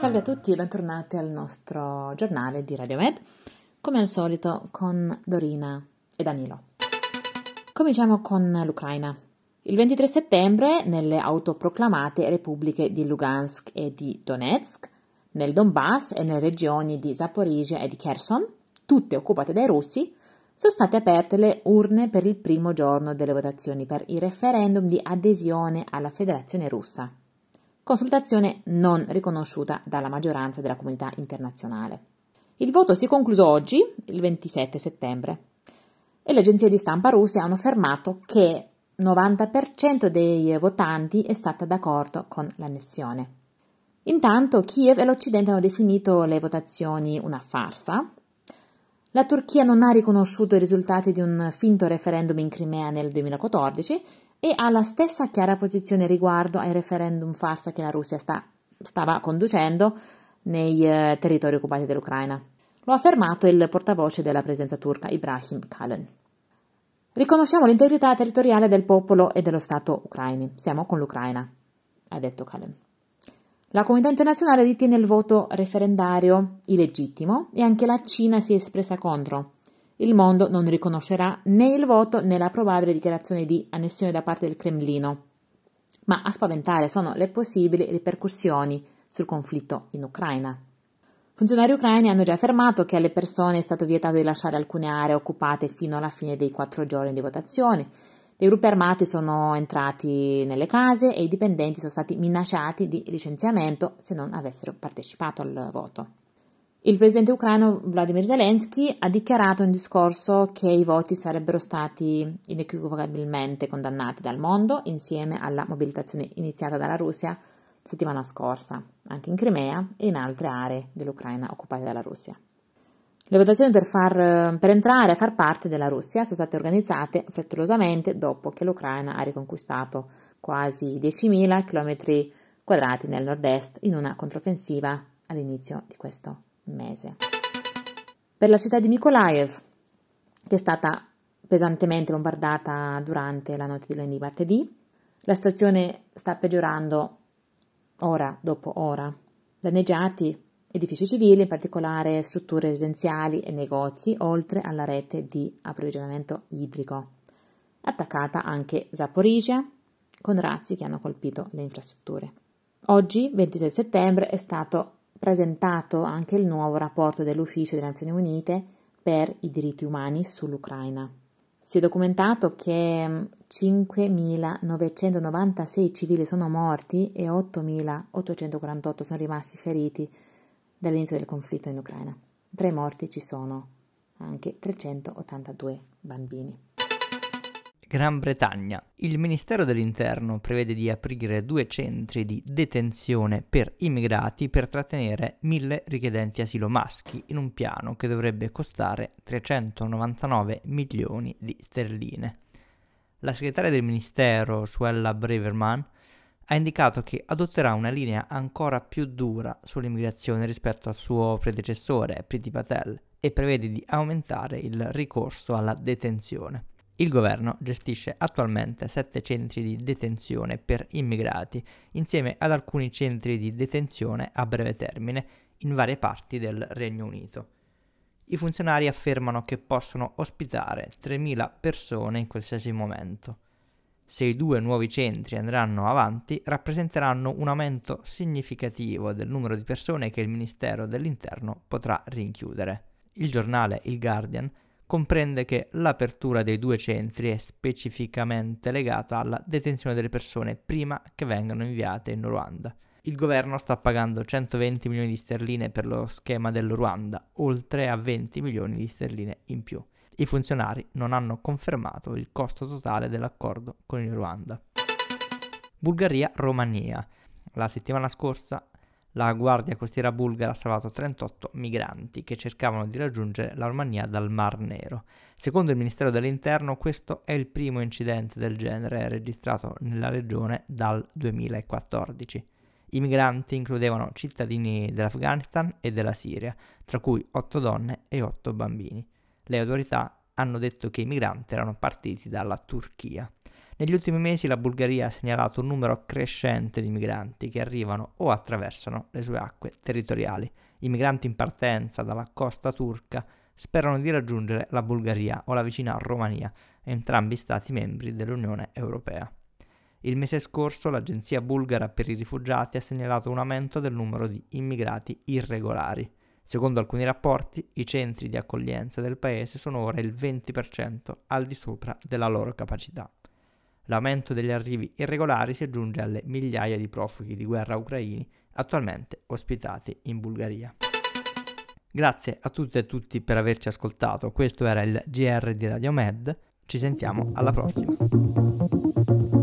Salve a tutti e bentornati al nostro giornale di Radio Med, come al solito con Dorina e Danilo. Cominciamo con l'Ucraina. Il 23 settembre, nelle autoproclamate repubbliche di Lugansk e di Donetsk, nel Donbass e nelle regioni di Zaporizhia e di Kherson, tutte occupate dai russi, sono state aperte le urne per il primo giorno delle votazioni per il referendum di adesione alla Federazione russa, consultazione non riconosciuta dalla maggioranza della comunità internazionale. Il voto si è concluso oggi, il 27 settembre, e le agenzie di stampa russe hanno affermato che il 90% dei votanti è stata d'accordo con l'annessione. Intanto Kiev e l'Occidente hanno definito le votazioni una farsa la Turchia non ha riconosciuto i risultati di un finto referendum in Crimea nel 2014 e ha la stessa chiara posizione riguardo ai referendum farsa che la Russia sta, stava conducendo nei eh, territori occupati dell'Ucraina. Lo ha affermato il portavoce della presenza turca Ibrahim Kalin. Riconosciamo l'integrità territoriale del popolo e dello Stato ucraini. Siamo con l'Ucraina, ha detto Kalin. La comunità internazionale ritiene il voto referendario illegittimo e anche la Cina si è espressa contro. Il mondo non riconoscerà né il voto né la probabile dichiarazione di annessione da parte del Cremlino. Ma a spaventare sono le possibili ripercussioni sul conflitto in Ucraina. Funzionari ucraini hanno già affermato che alle persone è stato vietato di lasciare alcune aree occupate fino alla fine dei quattro giorni di votazione i gruppi armati sono entrati nelle case e i dipendenti sono stati minacciati di licenziamento se non avessero partecipato al voto. Il presidente ucraino Vladimir Zelensky ha dichiarato in discorso che i voti sarebbero stati inequivocabilmente condannati dal mondo insieme alla mobilitazione iniziata dalla Russia settimana scorsa, anche in Crimea e in altre aree dell'Ucraina occupate dalla Russia. Le votazioni per, far, per entrare a far parte della Russia sono state organizzate frettolosamente dopo che l'Ucraina ha riconquistato quasi 10.000 km quadrati nel nord-est in una controffensiva all'inizio di questo mese. Per la città di Mykolaiv, che è stata pesantemente bombardata durante la notte di lunedì martedì, la situazione sta peggiorando ora dopo ora. Danneggiati edifici civili, in particolare strutture residenziali e negozi, oltre alla rete di approvvigionamento idrico. Attaccata anche Zaporizhia, con razzi che hanno colpito le infrastrutture. Oggi, 26 settembre, è stato presentato anche il nuovo rapporto dell'Ufficio delle Nazioni Unite per i diritti umani sull'Ucraina. Si è documentato che 5.996 civili sono morti e 8.848 sono rimasti feriti dall'inizio del conflitto in Ucraina. Tra i morti ci sono anche 382 bambini. Gran Bretagna. Il Ministero dell'Interno prevede di aprire due centri di detenzione per immigrati per trattenere mille richiedenti asilo maschi in un piano che dovrebbe costare 399 milioni di sterline. La segretaria del Ministero, Suella Braverman, ha indicato che adotterà una linea ancora più dura sull'immigrazione rispetto al suo predecessore, Priti Patel, e prevede di aumentare il ricorso alla detenzione. Il governo gestisce attualmente sette centri di detenzione per immigrati, insieme ad alcuni centri di detenzione a breve termine in varie parti del Regno Unito. I funzionari affermano che possono ospitare 3.000 persone in qualsiasi momento se i due nuovi centri andranno avanti, rappresenteranno un aumento significativo del numero di persone che il Ministero dell'Interno potrà rinchiudere. Il giornale Il Guardian comprende che l'apertura dei due centri è specificamente legata alla detenzione delle persone prima che vengano inviate in Ruanda. Il governo sta pagando 120 milioni di sterline per lo schema del Ruanda, oltre a 20 milioni di sterline in più i funzionari non hanno confermato il costo totale dell'accordo con il Ruanda. Bulgaria-Romania. La settimana scorsa la Guardia Costiera bulgara ha salvato 38 migranti che cercavano di raggiungere la Romania dal Mar Nero. Secondo il Ministero dell'Interno questo è il primo incidente del genere registrato nella regione dal 2014. I migranti includevano cittadini dell'Afghanistan e della Siria, tra cui 8 donne e 8 bambini. Le autorità hanno detto che i migranti erano partiti dalla Turchia. Negli ultimi mesi la Bulgaria ha segnalato un numero crescente di migranti che arrivano o attraversano le sue acque territoriali. I migranti in partenza dalla costa turca sperano di raggiungere la Bulgaria o la vicina Romania, entrambi stati membri dell'Unione Europea. Il mese scorso l'Agenzia bulgara per i rifugiati ha segnalato un aumento del numero di immigrati irregolari. Secondo alcuni rapporti, i centri di accoglienza del paese sono ora il 20% al di sopra della loro capacità. L'aumento degli arrivi irregolari si aggiunge alle migliaia di profughi di guerra ucraini attualmente ospitati in Bulgaria. Grazie a tutte e tutti per averci ascoltato, questo era il GR di Radio Med, ci sentiamo alla prossima.